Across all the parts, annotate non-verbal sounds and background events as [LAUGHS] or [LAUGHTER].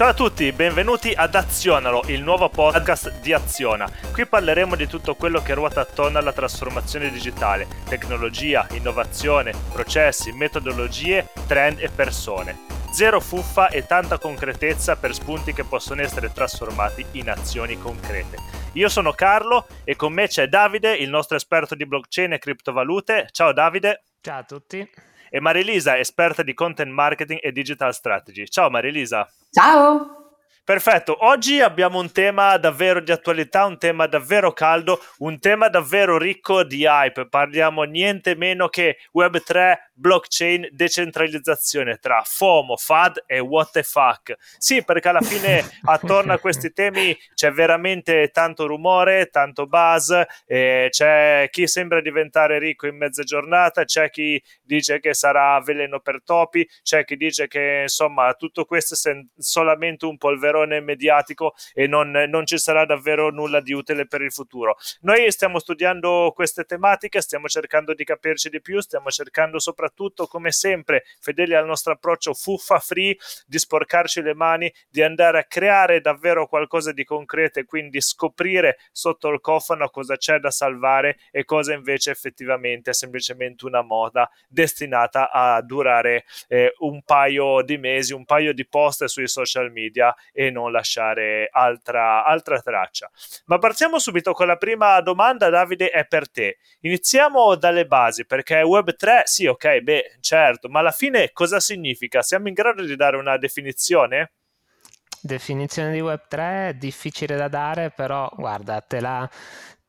Ciao a tutti, benvenuti ad Azionalo, il nuovo podcast di Aziona. Qui parleremo di tutto quello che ruota attorno alla trasformazione digitale, tecnologia, innovazione, processi, metodologie, trend e persone. Zero fuffa e tanta concretezza per spunti che possono essere trasformati in azioni concrete. Io sono Carlo e con me c'è Davide, il nostro esperto di blockchain e criptovalute. Ciao Davide. Ciao a tutti e Marilisa, esperta di content marketing e digital strategy. Ciao Marilisa. Ciao. Perfetto, oggi abbiamo un tema davvero di attualità, un tema davvero caldo, un tema davvero ricco di hype. Parliamo niente meno che Web3, blockchain, decentralizzazione tra FOMO, FAD e what the fuck. Sì, perché alla fine [LAUGHS] attorno a questi temi c'è veramente tanto rumore, tanto buzz, c'è chi sembra diventare ricco in mezza giornata, c'è chi dice che sarà veleno per topi, c'è chi dice che insomma tutto questo è solamente un polverone polverone mediatico e non, non ci sarà davvero nulla di utile per il futuro. Noi stiamo studiando queste tematiche, stiamo cercando di capirci di più, stiamo cercando soprattutto, come sempre, fedeli al nostro approccio fuffa free, di sporcarci le mani, di andare a creare davvero qualcosa di concreto e quindi scoprire sotto il cofano cosa c'è da salvare e cosa invece effettivamente è semplicemente una moda destinata a durare eh, un paio di mesi, un paio di post sui social media e non lasciare altra, altra traccia. Ma partiamo subito con la prima domanda, Davide, è per te. Iniziamo dalle basi, perché Web3, sì, ok, beh, certo, ma alla fine cosa significa? Siamo in grado di dare una definizione? Definizione di Web3 è difficile da dare, però guarda, te la,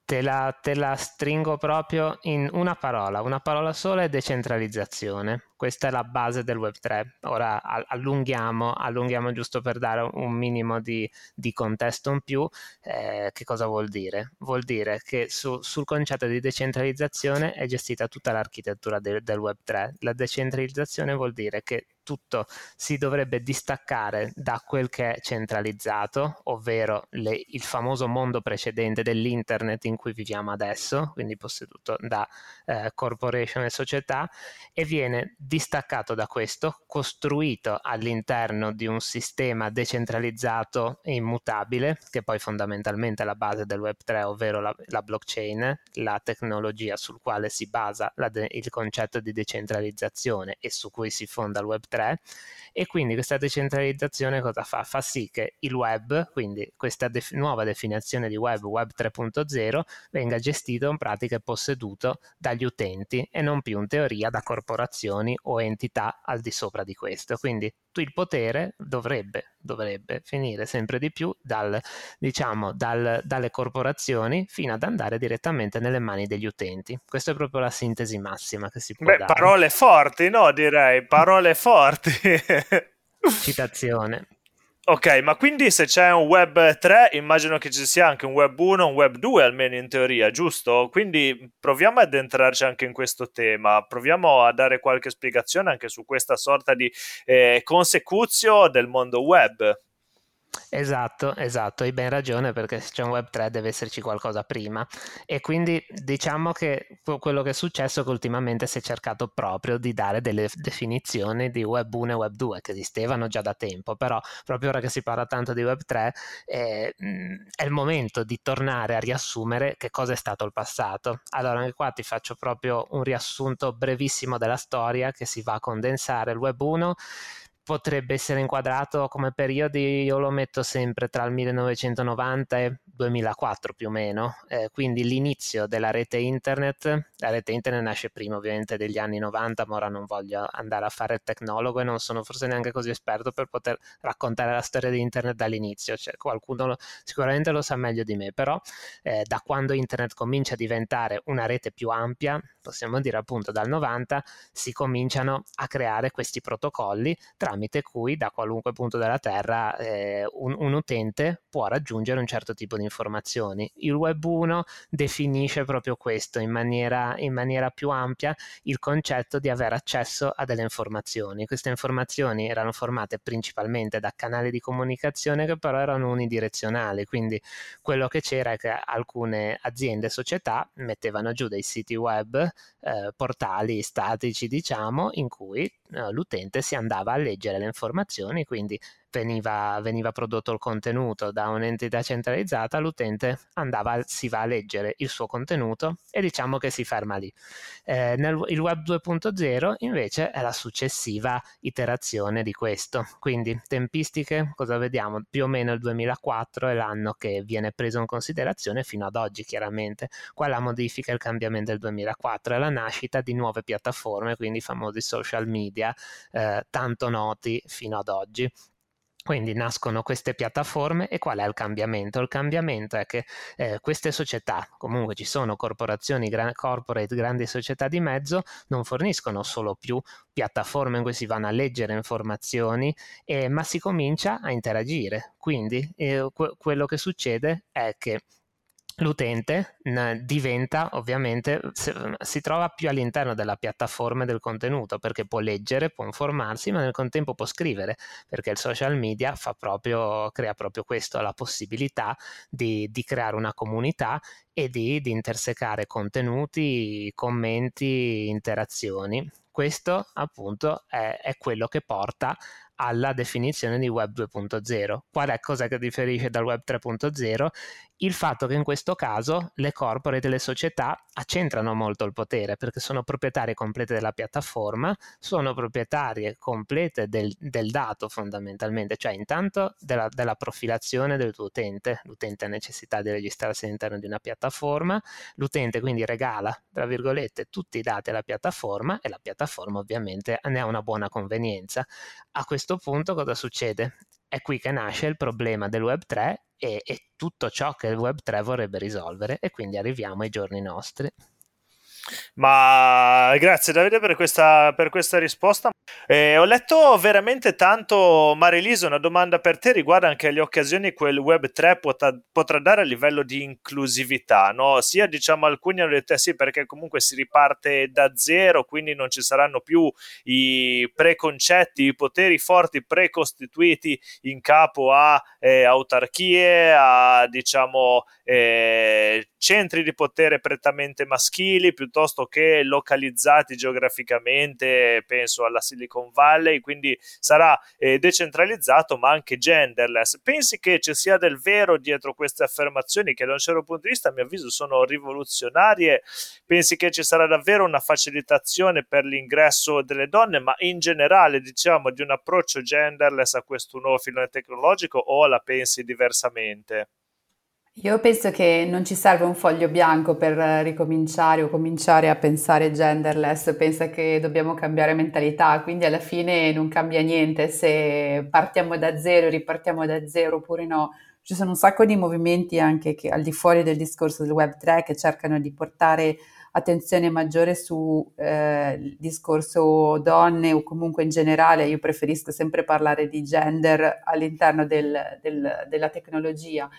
te la, te la stringo proprio in una parola, una parola sola è decentralizzazione. Questa è la base del Web3. Ora allunghiamo, allunghiamo giusto per dare un minimo di, di contesto in più. Eh, che cosa vuol dire? Vuol dire che su, sul concetto di decentralizzazione è gestita tutta l'architettura de, del Web3. La decentralizzazione vuol dire che tutto si dovrebbe distaccare da quel che è centralizzato, ovvero le, il famoso mondo precedente dell'internet in cui viviamo adesso, quindi posseduto da eh, corporation e società, e viene distaccato da questo, costruito all'interno di un sistema decentralizzato e immutabile, che poi fondamentalmente è la base del Web3, ovvero la, la blockchain, la tecnologia sul quale si basa de- il concetto di decentralizzazione e su cui si fonda il Web3 e quindi questa decentralizzazione cosa fa? Fa sì che il web, quindi questa def- nuova definizione di web, web 3.0, venga gestito in pratica e posseduto dagli utenti e non più in teoria da corporazioni o entità al di sopra di questo. Quindi il potere dovrebbe, dovrebbe finire sempre di più dal, diciamo, dal, dalle corporazioni fino ad andare direttamente nelle mani degli utenti. Questa è proprio la sintesi massima che si può Beh, dare. parole forti, no? Direi, parole forti. Citazione. Ok, ma quindi se c'è un web 3, immagino che ci sia anche un web 1, un web 2 almeno in teoria, giusto? Quindi proviamo ad entrarci anche in questo tema, proviamo a dare qualche spiegazione anche su questa sorta di eh, consecuzio del mondo web. Esatto, esatto, hai ben ragione perché se c'è un web 3 deve esserci qualcosa prima e quindi diciamo che quello che è successo è che ultimamente si è cercato proprio di dare delle definizioni di web 1 e web 2 che esistevano già da tempo, però proprio ora che si parla tanto di web 3 eh, è il momento di tornare a riassumere che cosa è stato il passato. Allora anche qua ti faccio proprio un riassunto brevissimo della storia che si va a condensare. Il web 1 potrebbe essere inquadrato come periodi, io lo metto sempre tra il 1990 e 2004 più o meno, eh, quindi l'inizio della rete internet, la rete internet nasce prima ovviamente degli anni 90, ma ora non voglio andare a fare il tecnologo e non sono forse neanche così esperto per poter raccontare la storia di internet dall'inizio, cioè, qualcuno lo, sicuramente lo sa meglio di me, però eh, da quando internet comincia a diventare una rete più ampia, possiamo dire appunto dal 90, si cominciano a creare questi protocolli tramite cui da qualunque punto della Terra eh, un, un utente può raggiungere un certo tipo di informazioni. Il Web 1 definisce proprio questo in maniera, in maniera più ampia il concetto di avere accesso a delle informazioni. Queste informazioni erano formate principalmente da canali di comunicazione che però erano unidirezionali, quindi quello che c'era è che alcune aziende e società mettevano giù dei siti web, eh, portali statici diciamo, in cui eh, l'utente si andava a leggere le informazioni, quindi veniva, veniva, prodotto il contenuto da un'entità centralizzata, l'utente andava, si va a leggere il suo contenuto e diciamo che si ferma lì. Eh, nel, il web 2.0 invece è la successiva iterazione di questo, quindi tempistiche, cosa vediamo? Più o meno il 2004 è l'anno che viene preso in considerazione fino ad oggi chiaramente. Qua la modifica e il cambiamento del 2004 è la nascita di nuove piattaforme, quindi i famosi social media, eh, tanto noti fino ad oggi. Quindi nascono queste piattaforme e qual è il cambiamento? Il cambiamento è che eh, queste società, comunque ci sono corporazioni, gran, corporate, grandi società di mezzo, non forniscono solo più piattaforme in cui si vanno a leggere informazioni, eh, ma si comincia a interagire. Quindi eh, que- quello che succede è che l'utente diventa ovviamente si trova più all'interno della piattaforma del contenuto perché può leggere, può informarsi, ma nel contempo può scrivere perché il social media proprio, crea proprio questo, la possibilità di, di creare una comunità e di, di intersecare contenuti, commenti, interazioni. Questo appunto è, è quello che porta alla definizione di Web 2.0. Qual è cosa che differisce dal Web 3.0? Il fatto che in questo caso le corporate e le società accentrano molto il potere perché sono proprietarie complete della piattaforma, sono proprietarie complete del, del dato fondamentalmente, cioè intanto della, della, profilazione del tuo utente, l'utente ha necessità di registrarsi all'interno di una piattaforma, l'utente quindi regala, tra virgolette, tutti i dati alla piattaforma e la piattaforma ovviamente ne ha una buona convenienza. A questo punto cosa succede? È qui che nasce il problema del Web 3 e, e tutto ciò che il Web 3 vorrebbe risolvere e quindi arriviamo ai giorni nostri. Ma grazie Davide per questa, per questa risposta. Eh, ho letto veramente tanto, Marilisa, una domanda per te riguarda anche le occasioni che il Web 3 potrà, potrà dare a livello di inclusività, no? sia diciamo alcuni hanno detto eh sì perché comunque si riparte da zero, quindi non ci saranno più i preconcetti, i poteri forti precostituiti in capo a eh, autarchie, a diciamo eh, centri di potere prettamente maschili piuttosto che localizzati geograficamente, penso alla Silicon Valley, quindi sarà eh, decentralizzato ma anche genderless. Pensi che ci sia del vero dietro queste affermazioni che da un certo punto di vista a mio avviso sono rivoluzionarie? Pensi che ci sarà davvero una facilitazione per l'ingresso delle donne, ma in generale diciamo di un approccio genderless a questo nuovo filone tecnologico o la pensi diversamente? Io penso che non ci serve un foglio bianco per ricominciare o cominciare a pensare genderless, penso che dobbiamo cambiare mentalità, quindi alla fine non cambia niente se partiamo da zero, ripartiamo da zero oppure no. Ci sono un sacco di movimenti anche che, al di fuori del discorso del Web 3 che cercano di portare attenzione maggiore sul eh, discorso donne o comunque in generale, io preferisco sempre parlare di gender all'interno del, del, della tecnologia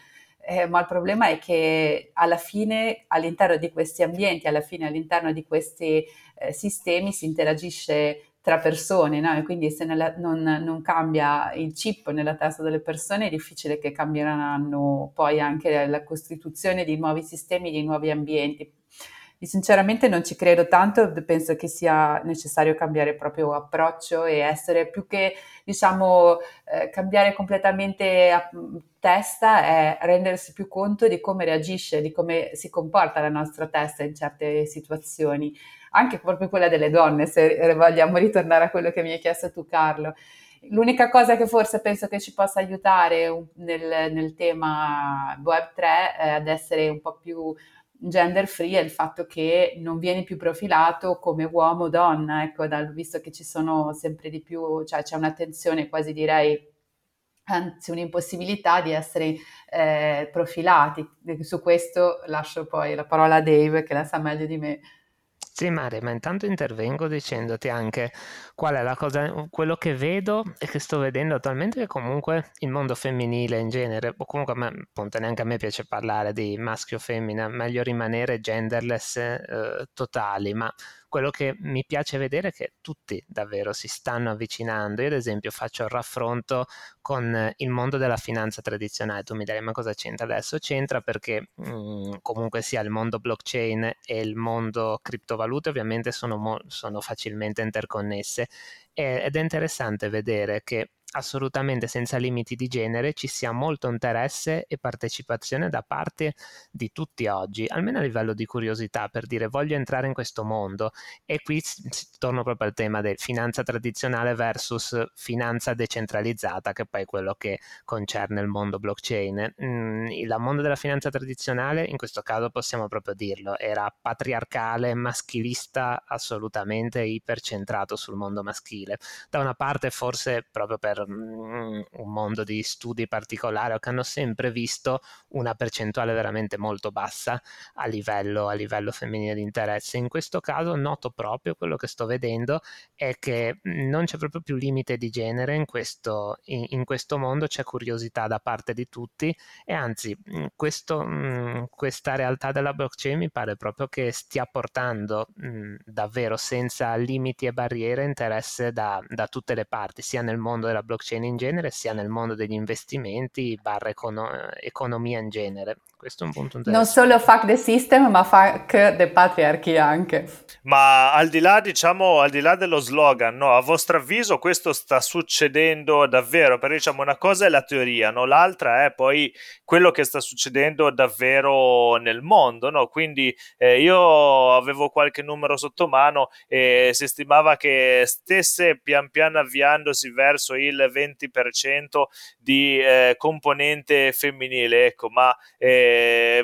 eh, ma il problema è che alla fine all'interno di questi ambienti, alla fine all'interno di questi eh, sistemi si interagisce tra persone, no? E quindi se nella, non, non, cambia il chip nella testa delle persone è difficile che cambieranno poi anche la costituzione di nuovi sistemi, di nuovi ambienti. Io sinceramente non ci credo tanto, penso che sia necessario cambiare proprio approccio e essere più che, diciamo, eh, cambiare completamente a, testa è rendersi più conto di come reagisce, di come si comporta la nostra testa in certe situazioni, anche proprio quella delle donne, se vogliamo ritornare a quello che mi hai chiesto tu Carlo. L'unica cosa che forse penso che ci possa aiutare nel, nel tema Web3 è ad essere un po' più gender free è il fatto che non vieni più profilato come uomo o donna, ecco, dal, visto che ci sono sempre di più, cioè c'è un'attenzione quasi direi anzi un'impossibilità di essere eh, profilati. Su questo lascio poi la parola a Dave che la sa meglio di me. Sì, Mare, ma intanto intervengo dicendoti anche qual è la cosa, quello che vedo e che sto vedendo attualmente che comunque il mondo femminile in genere, o comunque a me, appunto neanche a me piace parlare di maschio o femmina, meglio rimanere genderless eh, totali, ma quello che mi piace vedere è che tutti davvero si stanno avvicinando. Io ad esempio faccio il raffronto con il mondo della finanza tradizionale. Tu mi direi ma cosa c'entra adesso? C'entra perché mh, mm, comunque sia il mondo blockchain e il mondo criptovalute ovviamente sono, mo- sono facilmente interconnesse ed è interessante vedere che assolutamente senza limiti di genere ci sia molto interesse e partecipazione da parte di tutti oggi, almeno a livello di curiosità, per dire voglio entrare in questo mondo. E qui torno proprio al tema del finanza tradizionale versus finanza decentralizzata, che poi è quello che concerne il mondo blockchain. Mm, il mondo della finanza tradizionale, in questo caso possiamo proprio dirlo, era patriarcale, maschilista, assolutamente ipercentrato sul mondo maschile. Da una parte forse proprio per mm, un mondo di studi particolari che hanno sempre visto una percentuale veramente molto bassa a livello, a livello femminile di interesse. In questo caso noto proprio quello che sto vedendo è che non c'è proprio più limite di genere in questo, in, in questo mondo, c'è curiosità da parte di tutti e anzi questo, questa realtà della blockchain mi pare proprio che stia portando davvero senza limiti e barriere interesse da, da, tutte le parti, sia nel mondo della blockchain in genere, sia nel mondo degli investimenti, barra econo- economia in genere. Questo è un punto interessante. Non solo fuck the system, ma fuck the patriarchy anche. Ma al di là, diciamo, al di là dello slogan, no, a vostro avviso questo sta succedendo davvero? Perché diciamo una cosa è la teoria, no? l'altra è poi quello che sta succedendo davvero nel mondo, no? Quindi eh, io avevo qualche numero sotto mano e si stimava che stesse pian piano avviandosi verso il 20% di eh, componente femminile, ecco, ma eh,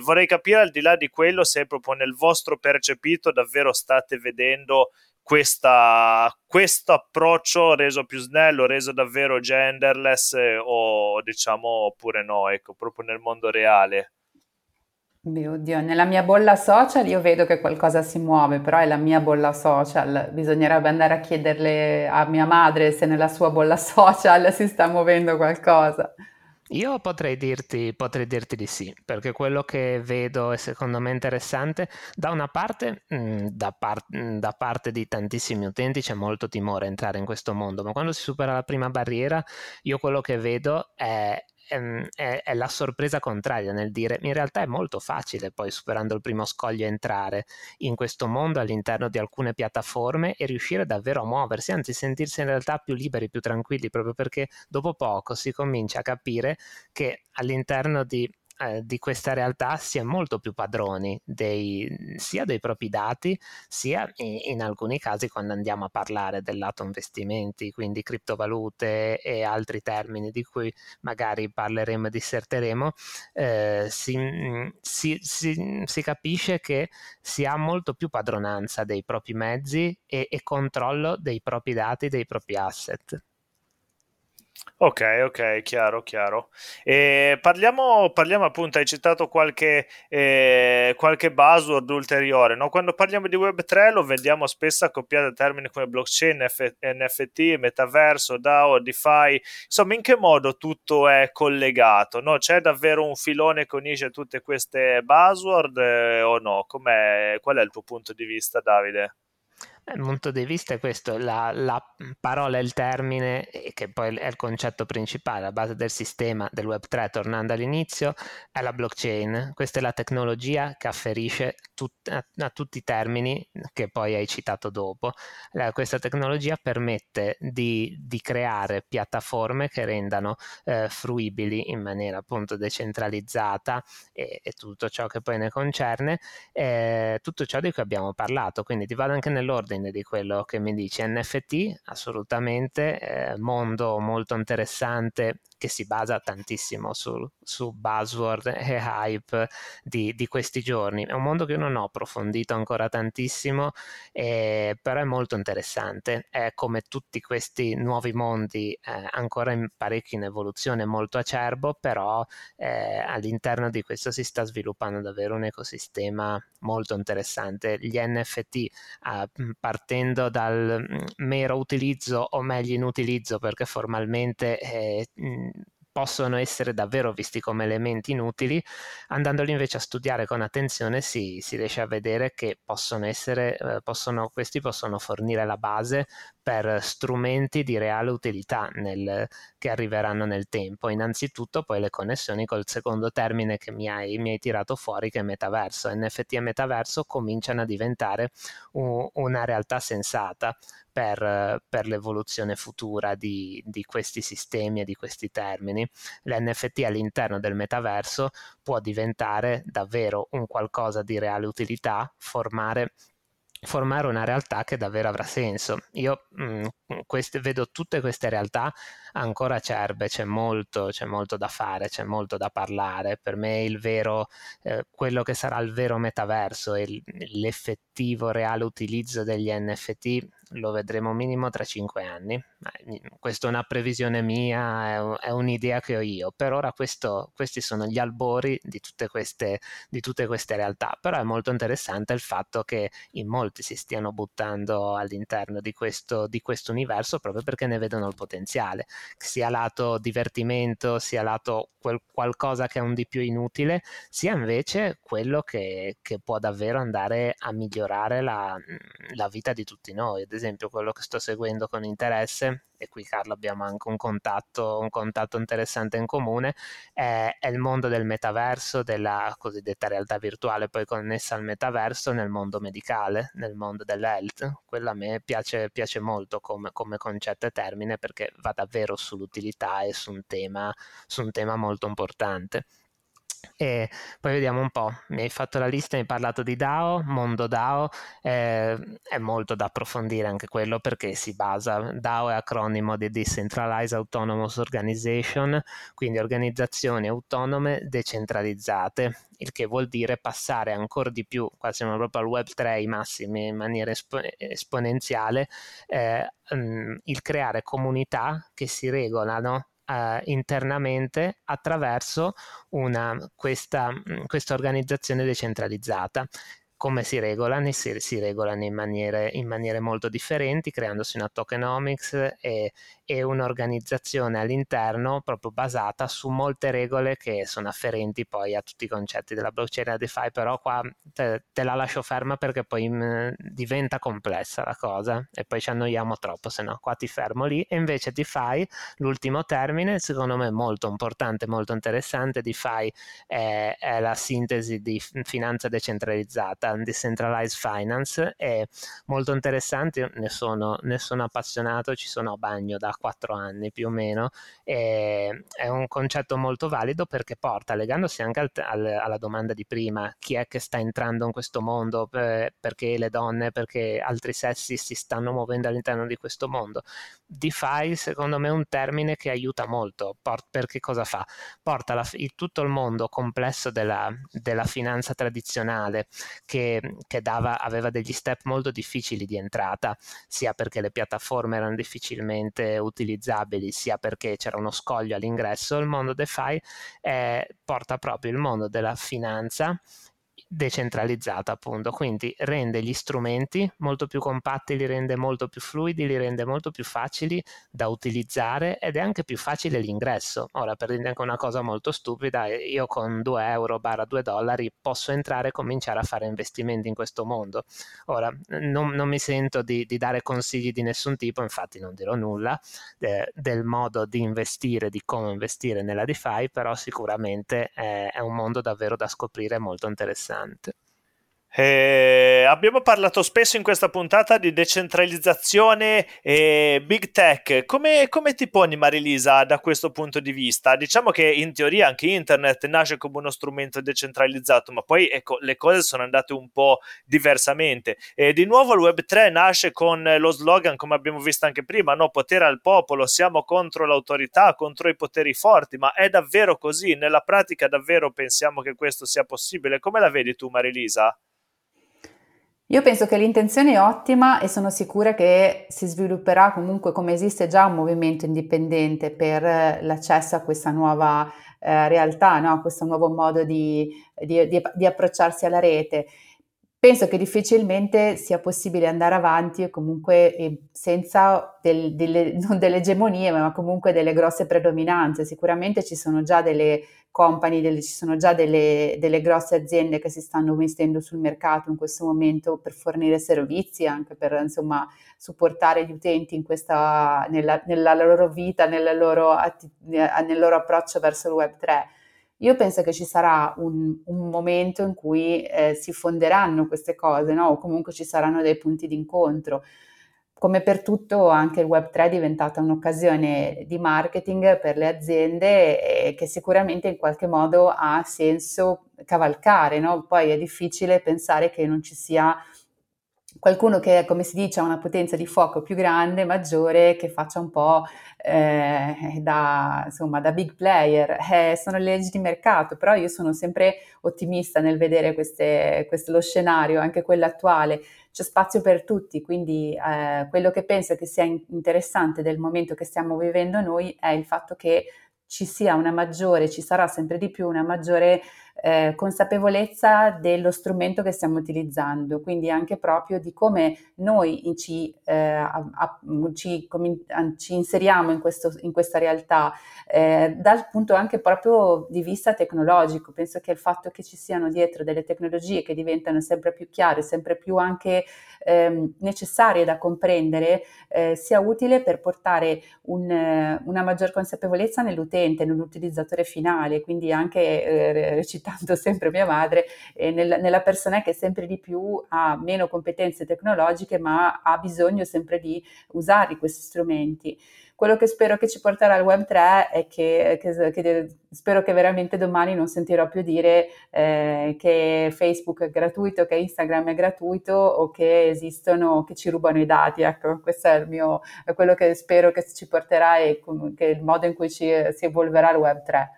vorrei capire al di là di quello se proprio nel vostro percepito davvero state vedendo questo approccio reso più snello, reso davvero genderless eh, o diciamo oppure no, ecco, proprio nel mondo reale. Mio Dio, nella mia bolla social io vedo che qualcosa si muove, però è la mia bolla social. Bisognerebbe andare a chiederle a mia madre se nella sua bolla [LAUGHS] social si sta muovendo qualcosa. Io potrei dirti, potrei dirti di sì, perché quello che vedo e secondo me interessante, da una parte, mm, da, par- mm, da parte di tantissimi utenti c'è molto timore a entrare in questo mondo, ma quando si supera la prima barriera, io quello che vedo è Ehm, è, è, la sorpresa contraria nel dire in realtà è molto facile poi superando il primo scoglio entrare in questo mondo all'interno di alcune piattaforme e riuscire davvero a muoversi, anzi sentirsi in realtà più liberi, più tranquilli, proprio perché dopo poco si comincia a capire che all'interno di eh, di questa realtà si è molto più padroni dei, sia dei propri dati, sia in, in, alcuni casi quando andiamo a parlare del lato investimenti, quindi criptovalute e altri termini di cui magari parleremo e disserteremo, eh, si, si, si, si, capisce che si ha molto più padronanza dei propri mezzi e, e controllo dei propri dati, dei propri asset. Ok, ok, chiaro, chiaro. E parliamo, parliamo appunto, hai citato qualche, eh, qualche buzzword ulteriore, no? Quando parliamo di Web3 lo vediamo spesso accoppiato a termini come blockchain, F- NFT, metaverso, DAO, DeFi, insomma in che modo tutto è collegato, no? C'è davvero un filone che unisce tutte queste buzzword eh, o no? Com'è, qual è il tuo punto di vista Davide? Il punto di vista è questo, la, la parola e il termine, che poi è il concetto principale, la base del sistema del Web3, tornando all'inizio, è la blockchain. Questa è la tecnologia che afferisce tut, a, a, tutti i termini che poi hai citato dopo. La, questa tecnologia permette di, di, creare piattaforme che rendano eh, fruibili in maniera appunto decentralizzata e, e, tutto ciò che poi ne concerne, eh, tutto ciò di cui abbiamo parlato. Quindi ti vado anche nell'ordine dipende di quello che mi dici. NFT, assolutamente, eh, mondo molto interessante che si basa tantissimo su, su buzzword e hype di, di, questi giorni. È un mondo che io non ho approfondito ancora tantissimo, eh, però è molto interessante. È come tutti questi nuovi mondi, eh, ancora in parecchio in evoluzione, molto acerbo, però eh, all'interno di questo si sta sviluppando davvero un ecosistema molto interessante. Gli NFT, ah, partendo dal mm, mero utilizzo o meglio inutilizzo, perché formalmente eh, possono essere davvero visti come elementi inutili, andandoli invece a studiare con attenzione si, si riesce a vedere che possono essere, eh, possono, questi possono fornire la base per strumenti di reale utilità nel, che arriveranno nel tempo. Innanzitutto poi le connessioni col secondo termine che mi hai, mi hai tirato fuori che è metaverso. NFT e metaverso cominciano a diventare un, una realtà sensata per, per l'evoluzione futura di, di, questi sistemi e di questi termini. L'NFT all'interno del metaverso può diventare davvero un qualcosa di reale utilità, formare formare una realtà che davvero avrà senso. Io mh, mm, queste, vedo tutte queste realtà ancora acerbe, c'è molto, c'è molto da fare, c'è molto da parlare. Per me il vero, eh, quello che sarà il vero metaverso e l'effettivo reale utilizzo degli NFT lo vedremo minimo tra cinque anni. Questa è una previsione mia, è, un'idea che ho io. Per ora questo, questi sono gli albori di tutte, queste, di tutte queste realtà, però è molto interessante il fatto che in molti si stiano buttando all'interno di questo, universo proprio perché ne vedono il potenziale, sia lato divertimento, sia lato quel qualcosa che è un di più inutile, sia invece quello che, che può davvero andare a migliorare la, la vita di tutti noi. Ad esempio, quello che sto seguendo con interesse, e qui Carlo abbiamo anche un contatto, un contatto interessante in comune, è, è, il mondo del metaverso, della cosiddetta realtà virtuale poi connessa al metaverso nel mondo medicale, nel mondo dell'health. Quello a me piace, piace molto come, come concetto e termine perché va davvero sull'utilità e su un tema, su un tema molto importante. E poi vediamo un po', mi hai fatto la lista, mi hai parlato di DAO, mondo DAO, eh, è molto da approfondire anche quello perché si basa, DAO è acronimo di Decentralized Autonomous Organization, quindi organizzazioni autonome decentralizzate, il che vuol dire passare ancora di più, qua siamo proprio al web 3 ai massimi in maniera espo- esponenziale, eh, um, il creare comunità che si regolano eh, internamente attraverso una, questa, questa organizzazione decentralizzata come si regolano? Si, si regolano in maniere, in maniere, molto differenti, creandosi una tokenomics e, e, un'organizzazione all'interno proprio basata su molte regole che sono afferenti poi a tutti i concetti della blockchain e DeFi, però qua te, te, la lascio ferma perché poi mh, diventa complessa la cosa e poi ci annoiamo troppo, se no qua ti fermo lì. E invece DeFi, l'ultimo termine, secondo me molto importante, molto interessante, DeFi è, è la sintesi di finanza decentralizzata Decentralized Finance, è molto interessante, ne sono, ne sono appassionato, ci sono a bagno da quattro anni più o meno, e è un concetto molto valido perché porta, legandosi anche al, al, alla domanda di prima, chi è che sta entrando in questo mondo, per, perché le donne, perché altri sessi si stanno muovendo all'interno di questo mondo. DeFi secondo me è un termine che aiuta molto, port, perché cosa fa? Porta la, il, tutto il mondo complesso della, della finanza tradizionale che che, dava, aveva degli step molto difficili di entrata, sia perché le piattaforme erano difficilmente utilizzabili, sia perché c'era uno scoglio all'ingresso, il mondo DeFi eh, porta proprio il mondo della finanza decentralizzata appunto, quindi rende gli strumenti molto più compatti, li rende molto più fluidi, li rende molto più facili da utilizzare ed è anche più facile l'ingresso. Ora per dire anche una cosa molto stupida, io con 2 euro barra 2 dollari posso entrare e cominciare a fare investimenti in questo mondo. Ora non, non mi sento di, di, dare consigli di nessun tipo, infatti non dirò nulla eh, del modo di investire, di come investire nella DeFi, però sicuramente è, è un mondo davvero da scoprire molto interessante interessante. Eh, abbiamo parlato spesso in questa puntata di decentralizzazione e big tech. Come, come, ti poni, Marilisa, da questo punto di vista? Diciamo che in teoria anche internet nasce come uno strumento decentralizzato, ma poi ecco, le cose sono andate un po' diversamente. E di nuovo il Web3 nasce con lo slogan, come abbiamo visto anche prima, no? potere al popolo, siamo contro l'autorità, contro i poteri forti, ma è davvero così? Nella pratica davvero pensiamo che questo sia possibile? Come la vedi tu, Marilisa? Io penso che l'intenzione è ottima e sono sicura che si svilupperà comunque come esiste già un movimento indipendente per eh, l'accesso a questa nuova eh, realtà, no? a questo nuovo modo di, di, di, di, approcciarsi alla rete. penso che difficilmente sia possibile andare avanti comunque senza del, delle, [LAUGHS] non delle egemonie, ma comunque delle grosse predominanze. Sicuramente ci sono già delle company, delle, ci sono già delle, delle, grosse aziende che si stanno mettendo sul mercato in questo momento per fornire servizi, anche per insomma supportare gli utenti questa, nella, nella loro vita, nella loro, nel loro approccio verso il Web 3 io penso che ci sarà un, un momento in cui eh, si fonderanno queste cose, no? o comunque ci saranno dei punti d'incontro. Come per tutto, anche il Web3 è diventata un'occasione di marketing per le aziende che sicuramente in qualche modo ha senso cavalcare. No? Poi è difficile pensare che non ci sia qualcuno che, come si dice, ha una potenza di fuoco più grande, maggiore, che faccia un po' eh, da, insomma, da big player. Eh, sono le leggi di mercato, però io sono sempre ottimista nel vedere queste, questo, lo scenario, anche quello attuale. C'è spazio per tutti, quindi eh, quello che penso che sia interessante del momento che stiamo vivendo noi è il fatto che ci sia una maggiore, ci sarà sempre di più una maggiore eh, consapevolezza dello strumento che stiamo utilizzando, quindi anche proprio di come noi ci, eh, a, a, ci, com- ci inseriamo in, questo, in, questa realtà eh, dal punto anche proprio di vista tecnologico. Penso che il fatto che ci siano dietro delle tecnologie che diventano sempre più chiare, sempre più anche ehm, necessarie da comprendere, eh, sia utile per portare un, una maggior consapevolezza nell'utente, nell'utilizzatore finale, quindi anche eh, recitare citando [LAUGHS] sempre mia madre, eh, nel, nella persona che sempre di più ha meno competenze tecnologiche ma ha bisogno sempre di usare questi strumenti. Quello che spero che ci porterà il Web 3 è che, che, che spero che veramente domani non sentirò più dire eh, che Facebook è gratuito, che Instagram è gratuito o che esistono, che ci rubano i dati. Ecco, questo è, il mio, è quello che spero che ci porterà e che il modo in cui ci, si evolverà il Web 3.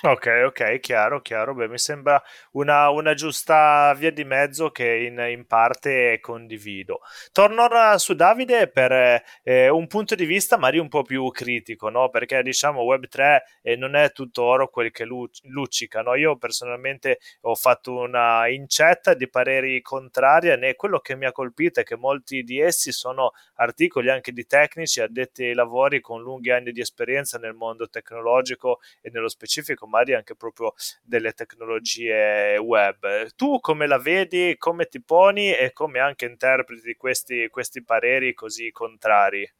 Ok, ok, chiaro, chiaro. Beh, mi sembra una, una giusta via di mezzo che in, in parte condivido. Torno ora su Davide per eh, un punto di vista magari un po' più critico, no? Perché diciamo Web3 eh, non è tutto oro quel che lu- luccica, no? Io personalmente ho fatto una incetta di pareri contrari e quello che mi ha colpito è che molti di essi sono articoli anche di tecnici addetti ai lavori con lunghi anni di esperienza nel mondo tecnologico e nello specifico magari anche proprio delle tecnologie web. Tu come la vedi, come ti poni e come anche interpreti questi, questi pareri così contrari?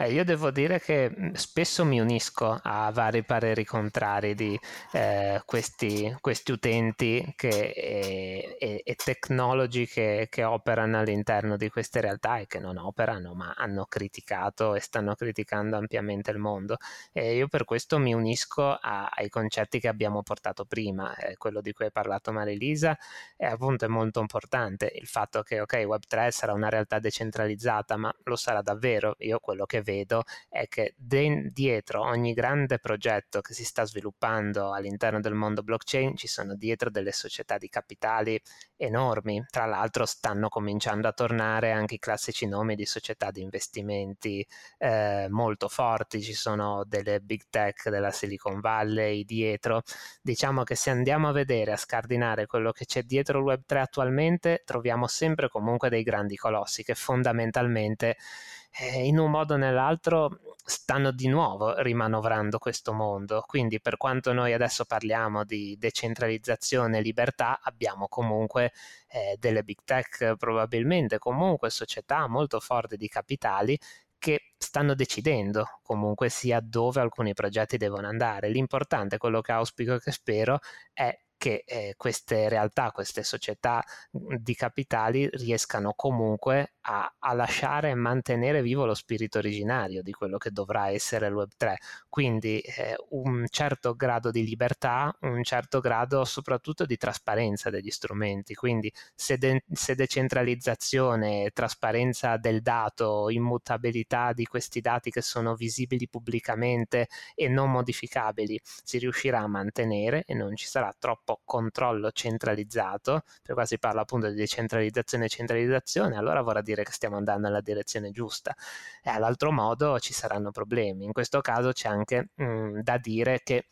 Eh, io devo dire che spesso mi unisco a vari pareri contrari di eh, questi, questi, utenti che, e, e, e technology che, che, operano all'interno di queste realtà e che non operano, ma hanno criticato e stanno criticando ampiamente il mondo. E io per questo mi unisco a, ai concetti che abbiamo portato prima, eh, quello di cui hai parlato Marilisa, è appunto è molto importante il fatto che ok, Web3 sarà una realtà decentralizzata, ma lo sarà davvero. Io quello che vedo è che de- dietro ogni grande progetto che si sta sviluppando all'interno del mondo blockchain ci sono dietro delle società di capitali enormi. Tra l'altro stanno cominciando a tornare anche i classici nomi di società di investimenti eh, molto forti, ci sono delle big tech della Silicon Valley dietro. Diciamo che se andiamo a vedere, a scardinare quello che c'è dietro il Web3 attualmente, troviamo sempre comunque dei grandi colossi che fondamentalmente eh, in un modo o nell'altro stanno di nuovo rimanovrando questo mondo. Quindi per quanto noi adesso parliamo di decentralizzazione e libertà, abbiamo comunque eh, delle big tech, probabilmente comunque società molto forti di capitali che stanno decidendo comunque sia dove alcuni progetti devono andare. L'importante, quello che auspico e che spero, è che eh, queste realtà, queste società di capitali riescano comunque a, a, lasciare e mantenere vivo lo spirito originario di quello che dovrà essere il Web3. Quindi eh, un certo grado di libertà, un certo grado soprattutto di trasparenza degli strumenti. Quindi se, de- se decentralizzazione, trasparenza del dato, immutabilità di questi dati che sono visibili pubblicamente e non modificabili si riuscirà a mantenere e non ci sarà troppo troppo controllo centralizzato, per qua si parla appunto di decentralizzazione e centralizzazione, allora vorrà dire che stiamo andando nella direzione giusta e all'altro modo ci saranno problemi. In questo caso c'è anche mh, da dire che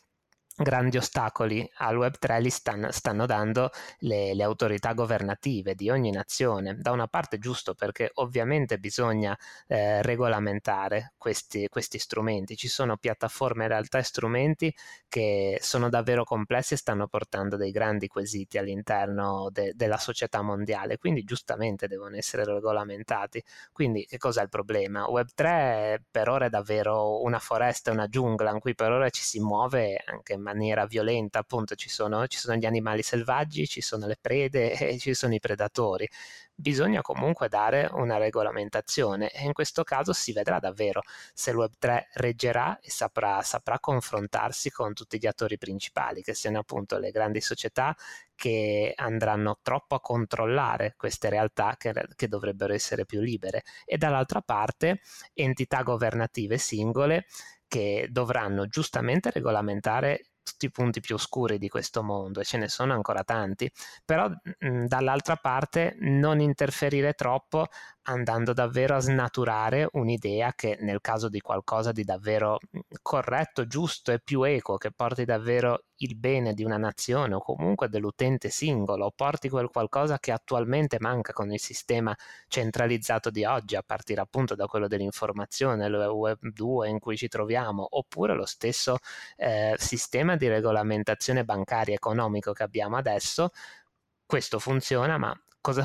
grandi ostacoli al Web3 li stanno, stanno dando le, le, autorità governative di ogni nazione. Da una parte giusto perché ovviamente bisogna eh, regolamentare questi, questi, strumenti, ci sono piattaforme in realtà e strumenti che sono davvero complessi e stanno portando dei grandi quesiti all'interno de, della società mondiale, quindi giustamente devono essere regolamentati. Quindi che cos'è il problema? Web3 per ora è davvero una foresta, una giungla in cui per ora ci si muove anche in maniera violenta, appunto ci sono, ci sono gli animali selvaggi, ci sono le prede [LAUGHS] e ci sono i predatori. Bisogna comunque dare una regolamentazione e in questo caso si vedrà davvero se il Web3 reggerà e saprà, saprà confrontarsi con tutti gli attori principali, che siano appunto le grandi società che andranno troppo a controllare queste realtà che, che, dovrebbero essere più libere e dall'altra parte entità governative singole che dovranno giustamente regolamentare tutti i punti più oscuri di questo mondo e ce ne sono ancora tanti, però mh, dall'altra parte non interferire troppo andando davvero a snaturare un'idea che nel caso di qualcosa di davvero corretto, giusto e più equo, che porti davvero il bene di una nazione o comunque dell'utente singolo, porti quel qualcosa che attualmente manca con il sistema centralizzato di oggi, a partire appunto da quello dell'informazione, il Web 2 in cui ci troviamo, oppure lo stesso eh, sistema di regolamentazione bancaria economico che abbiamo adesso, questo funziona, ma cosa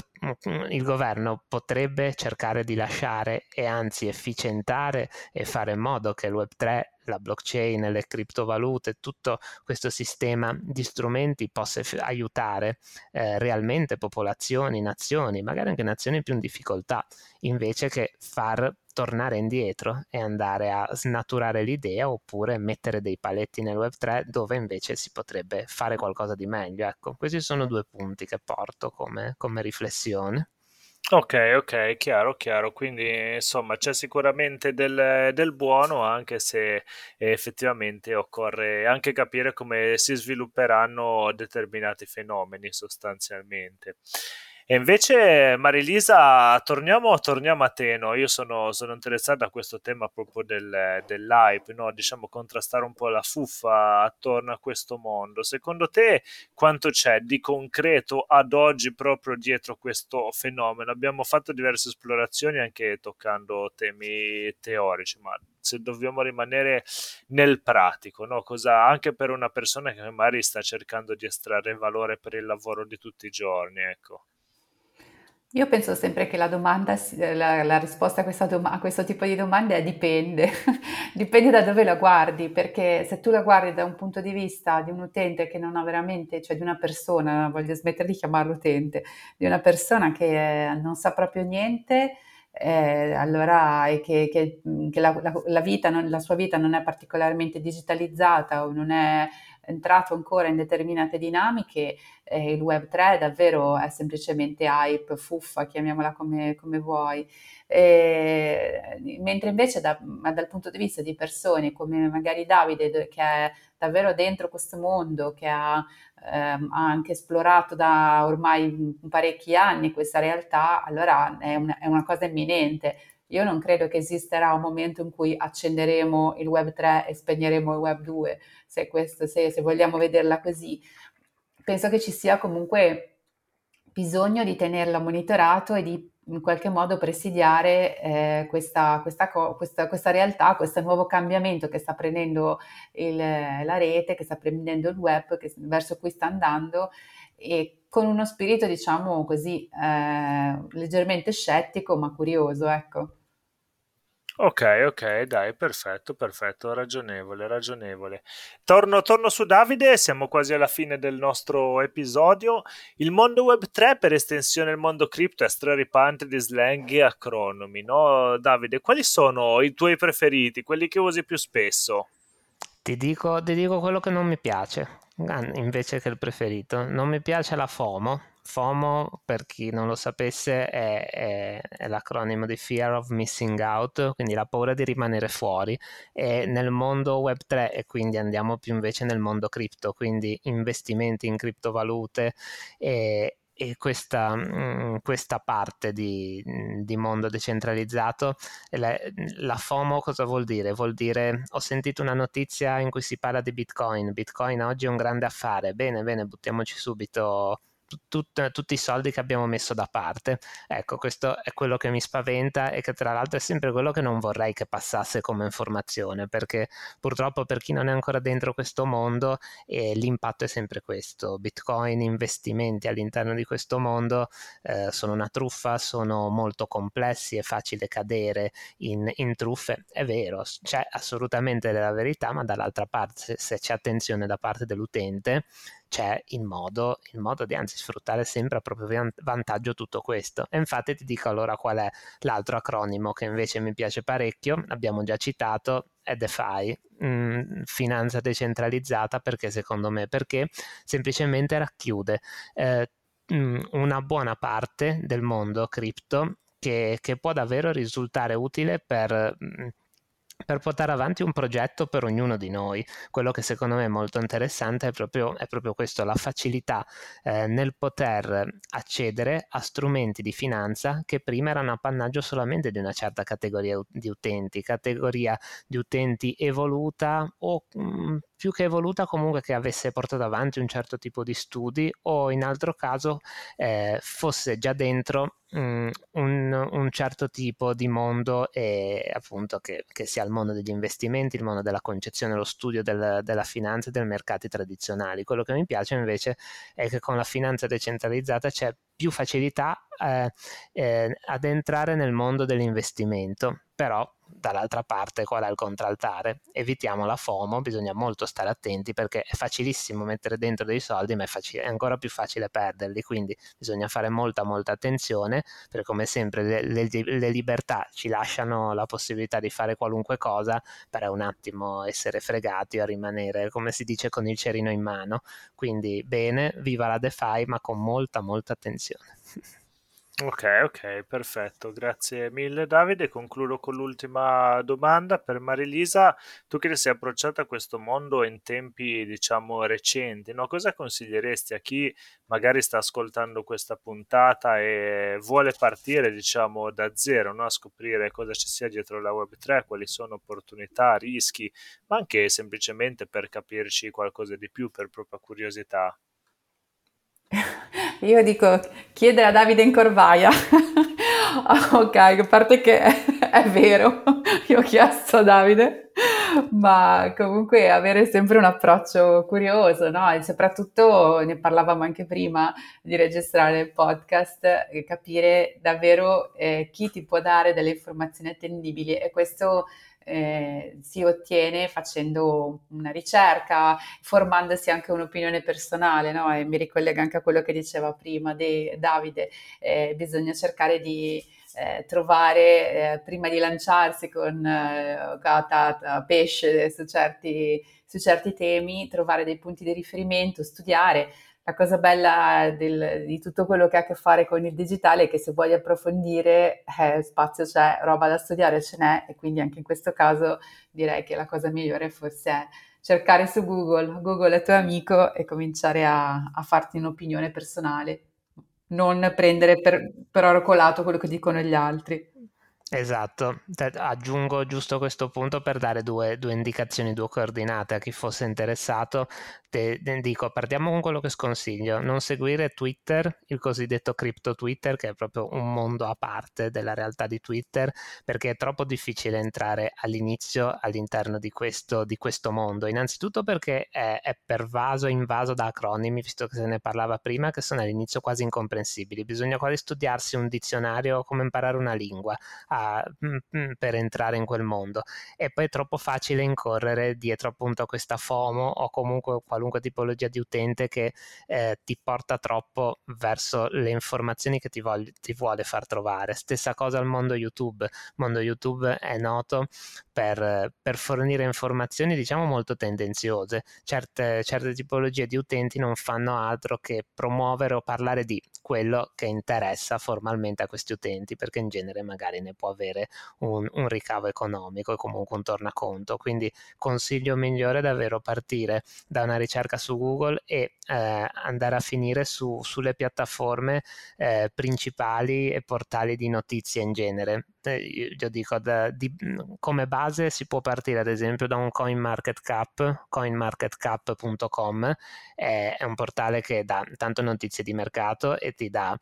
il governo potrebbe cercare di lasciare e anzi efficientare e fare in modo che il Web3 la blockchain, le criptovalute, tutto questo sistema di strumenti possa aiutare eh, realmente popolazioni, nazioni, magari anche nazioni più in difficoltà, invece che far tornare indietro e andare a snaturare l'idea oppure mettere dei paletti nel Web3 dove invece si potrebbe fare qualcosa di meglio. Ecco, questi sono due punti che porto come, come riflessione. Ok, ok, chiaro, chiaro. Quindi insomma c'è sicuramente del, del buono, anche se effettivamente occorre anche capire come si svilupperanno determinati fenomeni sostanzialmente. E invece, Marilisa, torniamo, torniamo a te. No? Io sono, sono interessato a questo tema proprio del, dell'hype, no? diciamo contrastare un po' la fuffa attorno a questo mondo. Secondo te, quanto c'è di concreto ad oggi proprio dietro questo fenomeno? Abbiamo fatto diverse esplorazioni anche toccando temi teorici, ma se dobbiamo rimanere nel pratico, no? Cosa, anche per una persona che magari sta cercando di estrarre valore per il lavoro di tutti i giorni, ecco. Io penso sempre che la domanda, la, la risposta a, questa doma- a questo tipo di domande è dipende, [LAUGHS] dipende da dove la guardi, perché se tu la guardi da un punto di vista di un utente che non ha veramente, cioè di una persona, voglio smettere di chiamarlo utente, di una persona che eh, non sa proprio niente, eh, allora è che, che, che la, la, la, vita non, la sua vita non è particolarmente digitalizzata o non è entrato ancora in determinate dinamiche, eh, il Web 3 davvero è semplicemente hype, fuffa, chiamiamola come, come vuoi. E, mentre invece da, dal punto di vista di persone come magari Davide, che è davvero dentro questo mondo, che ha, ehm, ha anche esplorato da ormai parecchi anni questa realtà, allora è una, è una cosa imminente. Io non credo che esisterà un momento in cui accenderemo il Web 3 e spegneremo il Web 2, se, questo, se, se vogliamo vederla così. Penso che ci sia comunque bisogno di tenerla monitorato e di in qualche modo presidiare eh, questa, questa, questa, questa, realtà, questo nuovo cambiamento che sta prendendo il, la rete, che sta prendendo il web, che, verso cui sta andando e con uno spirito, diciamo così, eh, leggermente scettico ma curioso, ecco. Ok, ok, dai, perfetto, perfetto, ragionevole, ragionevole. Torno, torno su Davide, siamo quasi alla fine del nostro episodio. Il mondo web 3, per estensione il mondo cripto, è straripante di slang e acronomi, no? Davide, quali sono i tuoi preferiti, quelli che usi più spesso? Ti dico, ti dico quello che non mi piace, invece che il preferito. Non mi piace la FOMO FOMO, per chi non lo sapesse, è, è, è, l'acronimo di Fear of Missing Out, quindi la paura di rimanere fuori. E nel mondo Web3 e quindi andiamo più invece nel mondo cripto, quindi investimenti in criptovalute e, e questa, mm, questa parte di, di, mondo decentralizzato, la, la, FOMO cosa vuol dire? Vuol dire ho sentito una notizia in cui si parla di Bitcoin, Bitcoin oggi è un grande affare, bene, bene, buttiamoci subito tut, tutti i soldi che abbiamo messo da parte. Ecco, questo è quello che mi spaventa e che tra l'altro è sempre quello che non vorrei che passasse come informazione, perché purtroppo per chi non è ancora dentro questo mondo eh, l'impatto è sempre questo. Bitcoin, investimenti all'interno di questo mondo eh, sono una truffa, sono molto complessi, è facile cadere in, in truffe. È vero, c'è assolutamente della verità, ma dall'altra parte se, se c'è attenzione da parte dell'utente, c'è il modo, il modo di anzi sfruttare sempre a proprio vantaggio tutto questo. E infatti ti dico allora qual è l'altro acronimo che invece mi piace parecchio, abbiamo già citato, è DeFi, mh, mm, finanza decentralizzata, perché secondo me? Perché semplicemente racchiude eh, mm, una buona parte del mondo cripto che, che, può davvero risultare utile per... Mh, mm, per portare avanti un progetto per ognuno di noi. Quello che secondo me è molto interessante è proprio, è proprio questo, la facilità eh, nel poter accedere a strumenti di finanza che prima erano appannaggio solamente di una certa categoria di utenti, categoria di utenti evoluta o mh, mm, più che evoluta comunque che avesse portato avanti un certo tipo di studi o in altro caso eh, fosse già dentro un, un, certo tipo di mondo e appunto che, che, sia il mondo degli investimenti, il mondo della concezione, lo studio del, della finanza e dei mercati tradizionali. Quello che mi piace invece è che con la finanza decentralizzata c'è più facilità eh, eh, ad entrare nel mondo dell'investimento, però dall'altra parte qual è il contraltare? Evitiamo la FOMO, bisogna molto stare attenti perché è facilissimo mettere dentro dei soldi, ma è, facile, è ancora più facile perderli, quindi bisogna fare molta molta attenzione perché come sempre le, le, le libertà ci lasciano la possibilità di fare qualunque cosa per un attimo essere fregati o rimanere, come si dice, con il cerino in mano. Quindi bene, viva la DeFi, ma con molta molta attenzione. [LAUGHS] Ok, ok, perfetto, grazie mille Davide. Concludo con l'ultima domanda per Marilisa. Tu che ti sei approcciata a questo mondo in tempi, diciamo, recenti, no? Cosa consiglieresti a chi magari sta ascoltando questa puntata e vuole partire, diciamo, da zero, no? A scoprire cosa ci sia dietro la Web3, quali sono opportunità, rischi, ma anche semplicemente per capirci qualcosa di più per propria curiosità? [LAUGHS] Io dico chiedere a Davide in Corvaia. [LAUGHS] ok, a parte che è vero, io ho chiesto a Davide, ma comunque avere sempre un approccio curioso, no? E soprattutto ne parlavamo anche prima di registrare il podcast, capire davvero eh, chi ti può dare delle informazioni attendibili e questo eh, si ottiene facendo una ricerca, formandosi anche un'opinione personale, no? E mi ricollega anche a quello che diceva prima De, Davide, eh, bisogna cercare di eh, trovare, eh, prima di lanciarsi con eh, gata, pesce su certi, su certi temi, trovare dei punti di riferimento, studiare, la cosa bella del, di tutto quello che ha a che fare con il digitale è che se vuoi approfondire, eh, spazio c'è, roba da studiare ce n'è e quindi anche in questo caso direi che la cosa migliore forse è cercare su Google, Google è tuo amico e cominciare a, a farti un'opinione personale, non prendere per, per oracolato quello che dicono gli altri. Esatto, aggiungo giusto questo punto per dare due, due indicazioni, due coordinate a chi fosse interessato. Te, te dico, partiamo con quello che sconsiglio, non seguire Twitter, il cosiddetto crypto Twitter, che è proprio un mondo a parte della realtà di Twitter, perché è troppo difficile entrare all'inizio all'interno di questo, di questo mondo. Innanzitutto perché è, è pervaso, invaso da acronimi, visto che se ne parlava prima, che sono all'inizio quasi incomprensibili. Bisogna quasi studiarsi un dizionario come imparare una lingua a, mm, mm, per entrare in quel mondo. E poi è troppo facile incorrere dietro appunto a questa FOMO o comunque qualunque qualunque tipologia di utente che eh, ti porta troppo verso le informazioni che ti, voglio, ti vuole far trovare. Stessa cosa al mondo YouTube. Il mondo YouTube è noto per, per fornire informazioni diciamo molto tendenziose. Certe, certe tipologie di utenti non fanno altro che promuovere o parlare di quello che interessa formalmente a questi utenti, perché in genere magari ne può avere un, un ricavo economico e comunque un tornaconto. Quindi consiglio migliore davvero partire da una ricerca ricerca su Google e eh, andare a finire su, sulle piattaforme eh, principali e portali di notizie in genere. Eh, io dico, da, di, come base si può partire ad esempio da un CoinMarketCap, coinmarketcap.com, è un portale che dà tanto notizie di mercato e ti dà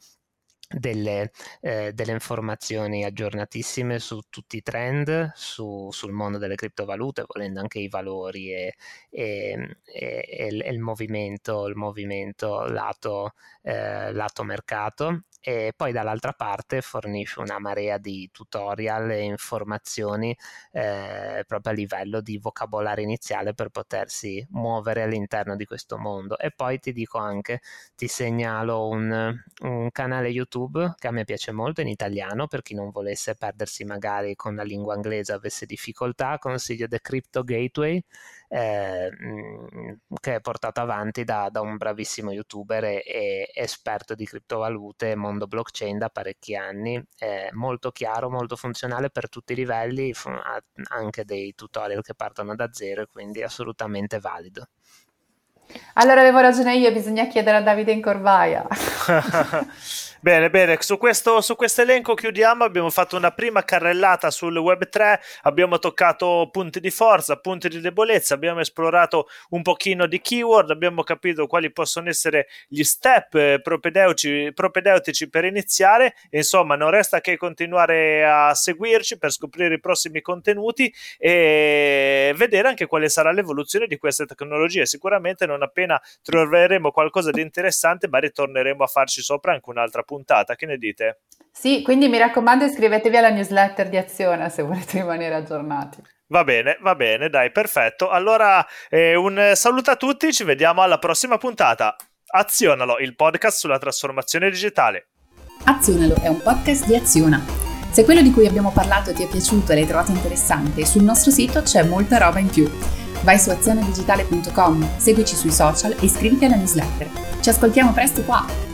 delle, eh, delle, informazioni aggiornatissime su tutti i trend, su, sul mondo delle criptovalute, volendo anche i valori e, e, e, e il, il, movimento, il movimento lato, eh, lato mercato e poi dall'altra parte fornisce una marea di tutorial e informazioni eh, proprio a livello di vocabolario iniziale per potersi muovere all'interno di questo mondo. E poi ti dico anche ti segnalo un, un canale YouTube che a me piace molto in italiano per chi non volesse perdersi magari con la lingua inglese avesse difficoltà consiglio The Crypto Gateway eh, che è portato avanti da, da un bravissimo youtuber e, e, esperto di criptovalute, mondo blockchain da parecchi anni, è molto chiaro, molto funzionale per tutti i livelli, anche dei tutorial che partono da zero, quindi assolutamente valido. Allora avevo ragione io, bisogna chiedere a Davide in Corvaia. [LAUGHS] [LAUGHS] Bene, bene, su questo, su questo elenco chiudiamo. Abbiamo fatto una prima carrellata sul Web 3, abbiamo toccato punti di forza, punti di debolezza, abbiamo esplorato un pochino di keyword, abbiamo capito quali possono essere gli step eh, propedeutici, propedeutici per iniziare. Insomma, non resta che continuare a seguirci per scoprire i prossimi contenuti e vedere anche quale sarà l'evoluzione di queste tecnologie. Sicuramente non appena troveremo qualcosa di interessante, ma ritorneremo a farci sopra anche un'altra puntata, che ne dite? Sì, quindi mi raccomando iscrivetevi alla newsletter di Azione se volete rimanere aggiornati. Va bene, va bene, dai, perfetto. Allora, eh, un saluto a tutti, ci vediamo alla prossima puntata. Azionalo, il podcast sulla trasformazione digitale. Azionalo è un podcast di Aziona. Se quello di cui abbiamo parlato ti è piaciuto e l'hai trovato interessante, sul nostro sito c'è molta roba in più. Vai su azionedigitale.com, seguici sui social e iscriviti alla newsletter. Ci ascoltiamo presto qua!